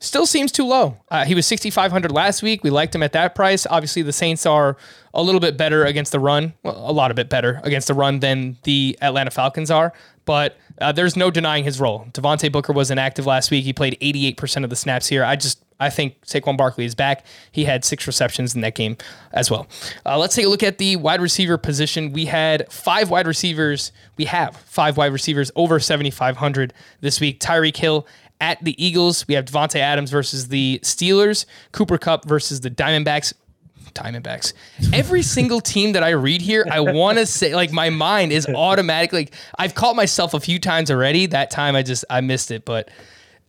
still seems too low. Uh, he was 6,500 last week. We liked him at that price. Obviously, the Saints are a little bit better against the run, well, a lot of bit better against the run than the Atlanta Falcons are, but uh, there's no denying his role. Devontae Booker was inactive last week. He played 88% of the snaps here. I just I think Saquon Barkley is back. He had six receptions in that game as well. Uh, let's take a look at the wide receiver position. We had five wide receivers. We have five wide receivers over 7,500 this week. Tyreek Hill at the Eagles. We have Davante Adams versus the Steelers. Cooper Kupp versus the Diamondbacks. Diamondbacks. Every single team that I read here, I want to say, like, my mind is automatically. Like, I've caught myself a few times already. That time I just I missed it, but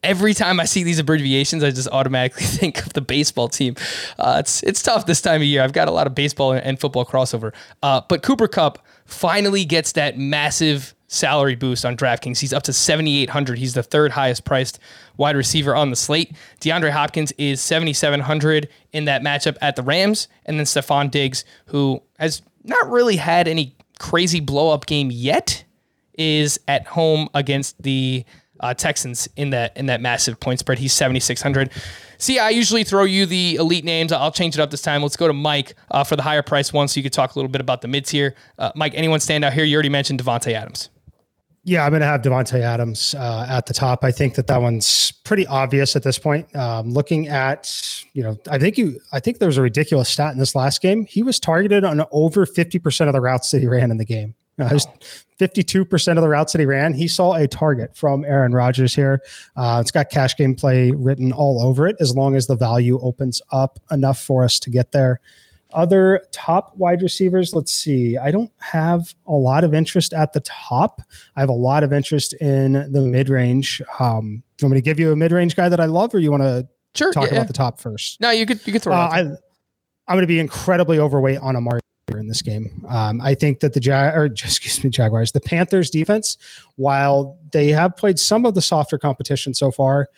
every time I see these abbreviations, I just automatically think of the baseball team. Uh, it's it's tough this time of year. I've got a lot of baseball and football crossover. Uh, but Cooper Kupp finally gets that massive salary boost on DraftKings. He's up to 7,800. He's the third highest priced wide receiver on the slate. DeAndre Hopkins is 7,700 in that matchup at the Rams. And then Stefon Diggs, who has not really had any crazy blow up game yet, is at home against the uh, Texans in that in that massive point spread. He's 7600. See, I usually throw you the elite names. I'll change it up this time. Let's go to Mike uh, for the higher price one, so you could talk a little bit about the mids here. Uh, Mike, anyone stand out here? You already mentioned Davante Adams. Yeah, I'm going to have Davante Adams uh, at the top. I think that that one's pretty obvious at this point. Um, looking at, you know, I think you, I think there was a ridiculous stat in this last game. He was targeted on over 50% of the routes that he ran in the game. Uh, wow. 52% of the routes that he ran, he saw a target from Aaron Rodgers here. Uh, it's got cash game play written all over it as long as the value opens up enough for us to get there. Other top wide receivers, let's see. I don't have a lot of interest at the top. I have a lot of interest in the mid range. Um, do you want me to give you a mid range guy that I love, or you want to sure, talk yeah, about the top first? No, you could you could throw. Uh, I, I'm going to be incredibly overweight on Amari in this game. Um, I think that the Jag or excuse me, Jaguars, the Panthers defense, while they have played some of the softer competition so far,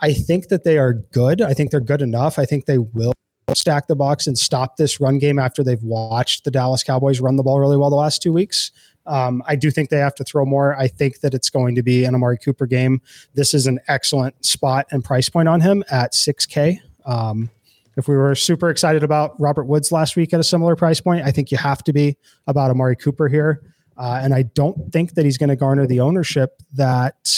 I think that they are good. I think they're good enough. I think they will stack the box and stop this run game after they've watched the Dallas Cowboys run the ball really well the last two weeks. Um, I do think they have to throw more. I think that it's going to be an Amari Cooper game. This is an excellent spot and price point on him at 6K. Um, if we were super excited about Robert Woods last week at a similar price point, I think you have to be about Amari Cooper here. Uh, and I don't think that he's going to garner the ownership that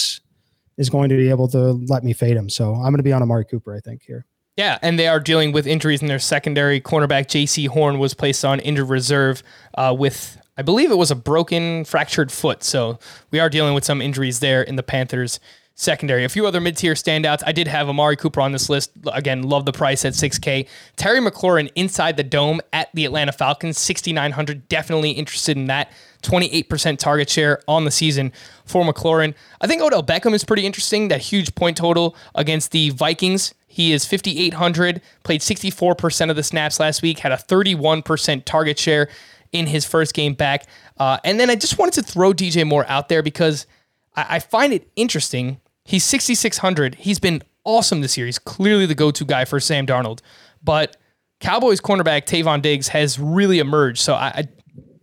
is going to be able to let me fade him. So I'm going to be on Amari Cooper, I think, here. Yeah, and they are dealing with injuries in their secondary. Cornerback Jaycee Horn was placed on injured reserve uh, with, I believe it was a broken, fractured foot. So we are dealing with some injuries there in the Panthers secondary. A few other mid-tier standouts. I did have Amari Cooper on this list. Again, love the price at 6K. Terry McLaurin inside the dome at the Atlanta Falcons, 6,900. Definitely interested in that. 28% target share on the season for McLaurin. I think Odell Beckham is pretty interesting. That huge point total against the Vikings. He is 5,800, played 64% of the snaps last week, had a 31% target share in his first game back. Uh, and then I just wanted to throw DJ Moore out there because I, I find it interesting. He's 6,600. He's been awesome this year. He's clearly the go to guy for Sam Darnold. But Cowboys cornerback Trevon Diggs has really emerged. So I, I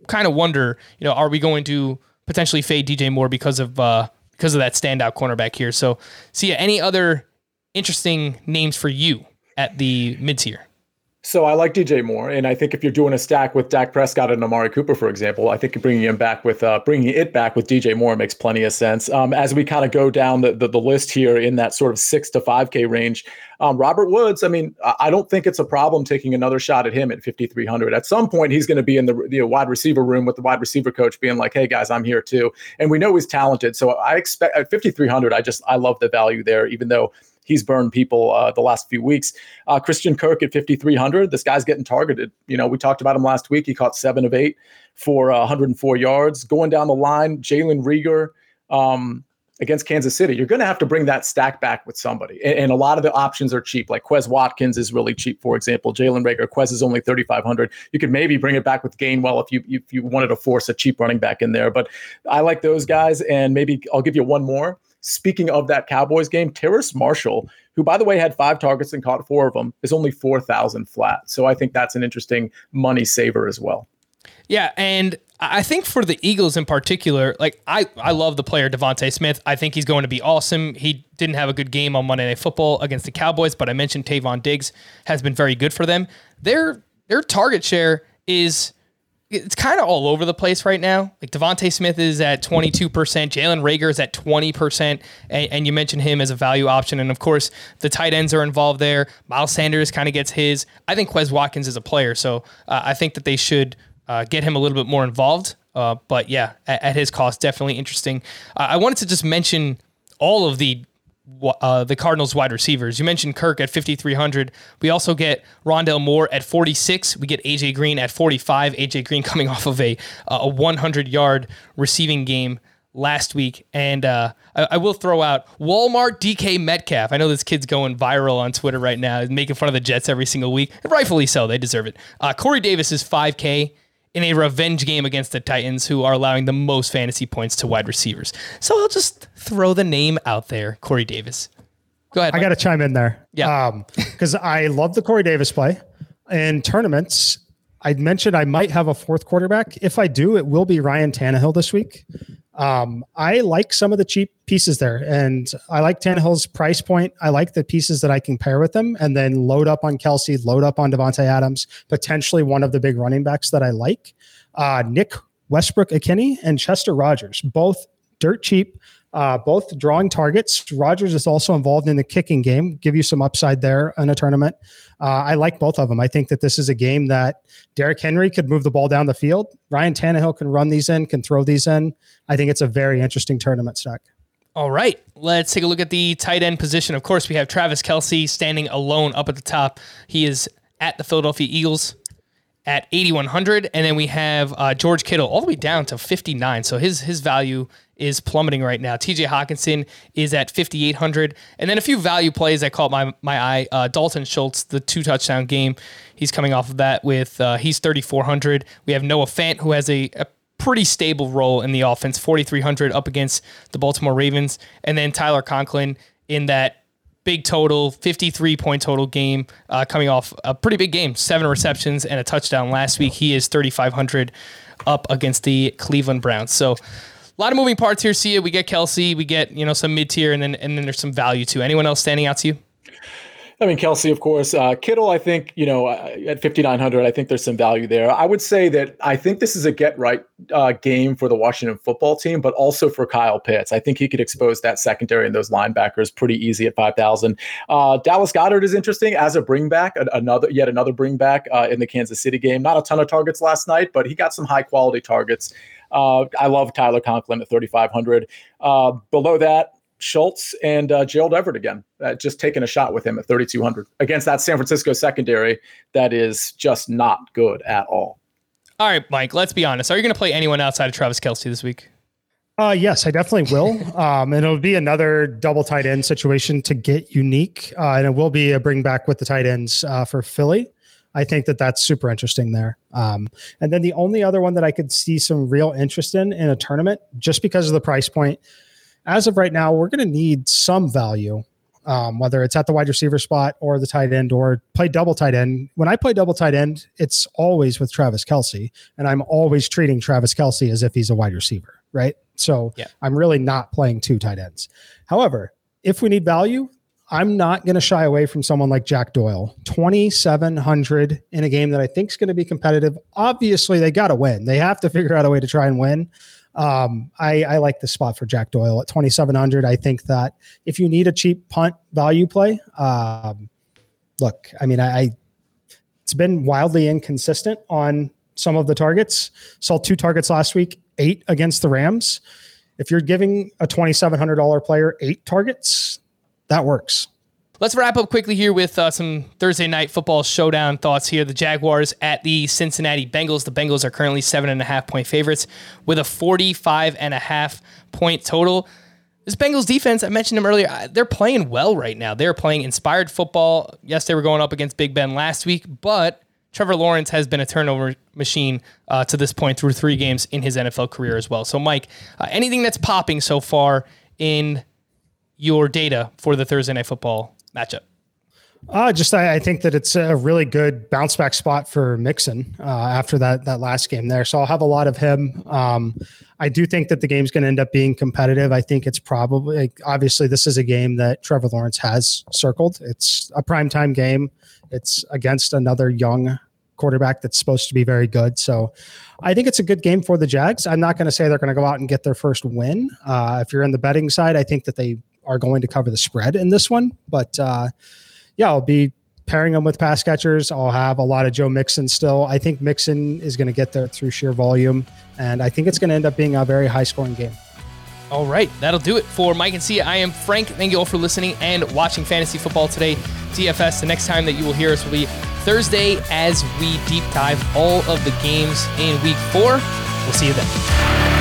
kind of wonder, you know, are we going to potentially fade DJ Moore because of uh, because of that standout cornerback here? So, see any other interesting names for you at the mid tier? So I like DJ Moore, and I think if you're doing a stack with Dak Prescott and Amari Cooper, for example, I think bringing him back with uh, bringing it back with DJ Moore makes plenty of sense. Um, as we kind of go down the, the, the list here in that sort of six to five K range, um, Robert Woods. I mean, I don't think it's a problem taking another shot at him at 5300. At some point, he's going to be in the, the wide receiver room with the wide receiver coach, being like, "Hey guys, I'm here too," and we know he's talented. So I expect at 5300, I just I love the value there, even though he's burned people uh, the last few weeks. Uh, Christian Kirk at 5,300. This guy's getting targeted. You know, we talked about him last week. He caught seven of eight for uh, 104 yards. Going down the line, Jalen Reagor. Um, against Kansas City, you're going to have to bring that stack back with somebody. And, and, a lot of the options are cheap. Like Quez Watkins is really cheap, for example. Jalen Reagor, Quez is only 3,500. You could maybe bring it back with Gainwell if you if you wanted to force a cheap running back in there. But I like those guys, and maybe I'll give you one more. Speaking of that Cowboys game, Terrace Marshall, who by the way had five targets and caught four of them, is only four thousand flat. So I think that's an interesting money saver as well. Yeah, and I think for the Eagles in particular, like I, I love the player DeVonta Smith. I think he's going to be awesome. He didn't have a good game on Monday Night Football against the Cowboys, but I mentioned Trevon Diggs has been very good for them. Their their target share is it's kind of all over the place right now. Like DeVonta Smith is at 22%, Jalen Reagor is at 20%, and, and, you mentioned him as a value option. And of course, the tight ends are involved there. Miles Sanders kind of gets his. I think Quez Watkins is a player, so uh, I think that they should uh, get him a little bit more involved. Uh, but yeah, at, at, his cost, definitely interesting. Uh, I wanted to just mention all of the uh, the Cardinals wide receivers. You mentioned Kirk at 5,300. We also get Rondale Moore at 46. We get AJ Green at 45. AJ Green coming off of a a 100 yard receiving game last week. And uh, I, I, will throw out Walmart DK Metcalf. I know this kid's going viral on Twitter right now, making fun of the Jets every single week. And rightfully so. They deserve it. Uh, Corey Davis is 5K in a revenge game against the Titans, who are allowing the most fantasy points to wide receivers. So I'll just throw the name out there, Corey Davis. Go ahead. I got to chime in there. Yeah. Because um, I love the Corey Davis play. In tournaments, I'd mentioned I might have a fourth quarterback. If I do, it will be Ryan Tannehill this week. Um, I like some of the cheap pieces there, and I like Tannehill's price point. I like the pieces that I can pair with them, and then load up on Kelce, load up on Davante Adams, potentially one of the big running backs that I like. Uh, Nick Westbrook-Ikhine and Chester Rogers, both dirt cheap. Uh, both drawing targets. Rogers is also involved in the kicking game, give you some upside there in a tournament. Uh, I like both of them. I think that this is a game that Derrick Henry could move the ball down the field. Ryan Tannehill can run these in, can throw these in. I think it's a very interesting tournament stack. All right, let's take a look at the tight end position. Of course, we have Travis Kelce standing alone up at the top. He is at the Philadelphia Eagles at 8100 and then we have uh, George Kittle all the way down to 59 so his his value is plummeting right now. TJ Hockenson is at 5800 and then a few value plays that caught my my eye. Uh, Dalton Schultz the two touchdown game he's coming off of that with uh, he's 3400 we have Noah Fant who has a, a pretty stable role in the offense 4300 up against the Baltimore Ravens. And then Tyler Conklin in that big total, 53 point total game, uh, coming off a pretty big game, seven receptions and a touchdown last week. He is 3,500 up against the Cleveland Browns. So, a lot of moving parts here. See. We get Kelce, we get you know some mid tier, and then and then there's some value too. Anyone else standing out to you? I mean, Kelce, of course. Uh, Kittle, I think, you know, uh, at 5,900, I think there's some value there. I would say that I think this is a get right uh, game for the Washington football team, but also for Kyle Pitts. I think he could expose that secondary and those linebackers pretty easy at 5,000. Uh, Dallas Goedert is interesting as a bringback, another yet another bringback uh, in the Kansas City game. Not a ton of targets last night, but he got some high quality targets. Uh, I love Tyler Conklin at 3,500. below that, Schultz and uh, Gerald Everett again, uh, just taking a shot with him at 3,200 against that San Francisco secondary that is just not good at all. All right, Mike, let's be honest. Are you going to play anyone outside of Travis Kelce this week? Uh, yes, I definitely will. Um, and it'll be another double tight end situation to get unique. Uh, and it will be a bring back with the tight ends uh, for Philly. I think that that's super interesting there. Um, and then the only other one that I could see some real interest in in a tournament, just because of the price point, as of right now, we're going to need some value, um, whether it's at the wide receiver spot or the tight end or play double tight end. When I play double tight end, it's always with Travis Kelce, and I'm always treating Travis Kelce as if he's a wide receiver, right? So yeah. I'm really not playing two tight ends. However, if we need value, I'm not going to shy away from someone like Jack Doyle. 2,700 in a game that I think is going to be competitive. Obviously, they got to win. They have to figure out a way to try and win. Um, I, I like the spot for Jack Doyle at 2,700. I think that if you need a cheap punt value play, um, look, I mean, I, I it's been wildly inconsistent on some of the targets. Saw two targets last week, eight against the Rams. If you're giving a $2,700 player eight targets, that works. Let's wrap up quickly here with uh, some Thursday night football showdown thoughts here. The Jaguars at the Cincinnati Bengals. The Bengals are currently seven and a half point favorites with a 45 and a half point total. This Bengals defense, I mentioned them earlier, they're playing well right now. They're playing inspired football. Yes, they were going up against Big Ben last week, but Trevor Lawrence has been a turnover machine uh, to this point through three games in his NFL career as well. So, Mike, uh, anything that's popping so far in your data for the Thursday night football matchup? Uh, just I, I, think that it's a really good bounce back spot for Mixon uh, after that that last game there. So I'll have a lot of him. Um, I do think that the game's going to end up being competitive. I think it's probably obviously this is a game that Trevor Lawrence has circled. It's a primetime game. It's against another young quarterback that's supposed to be very good. So I think it's a good game for the Jags. I'm not going to say they're going to go out and get their first win. Uh, if you're in the betting side, I think that they are going to cover the spread in this one. But uh, yeah, I'll be pairing them with pass catchers. I'll have a lot of Joe Mixon still. I think Mixon is going to get there through sheer volume, and I think it's going to end up being a very high scoring game. All right, that'll do it for Mike and Sia. I am Frank. Thank you all for listening and watching Fantasy Football today. DFS. The next time that you will hear us will be Thursday as we deep dive all of the games in week four. We'll see you then.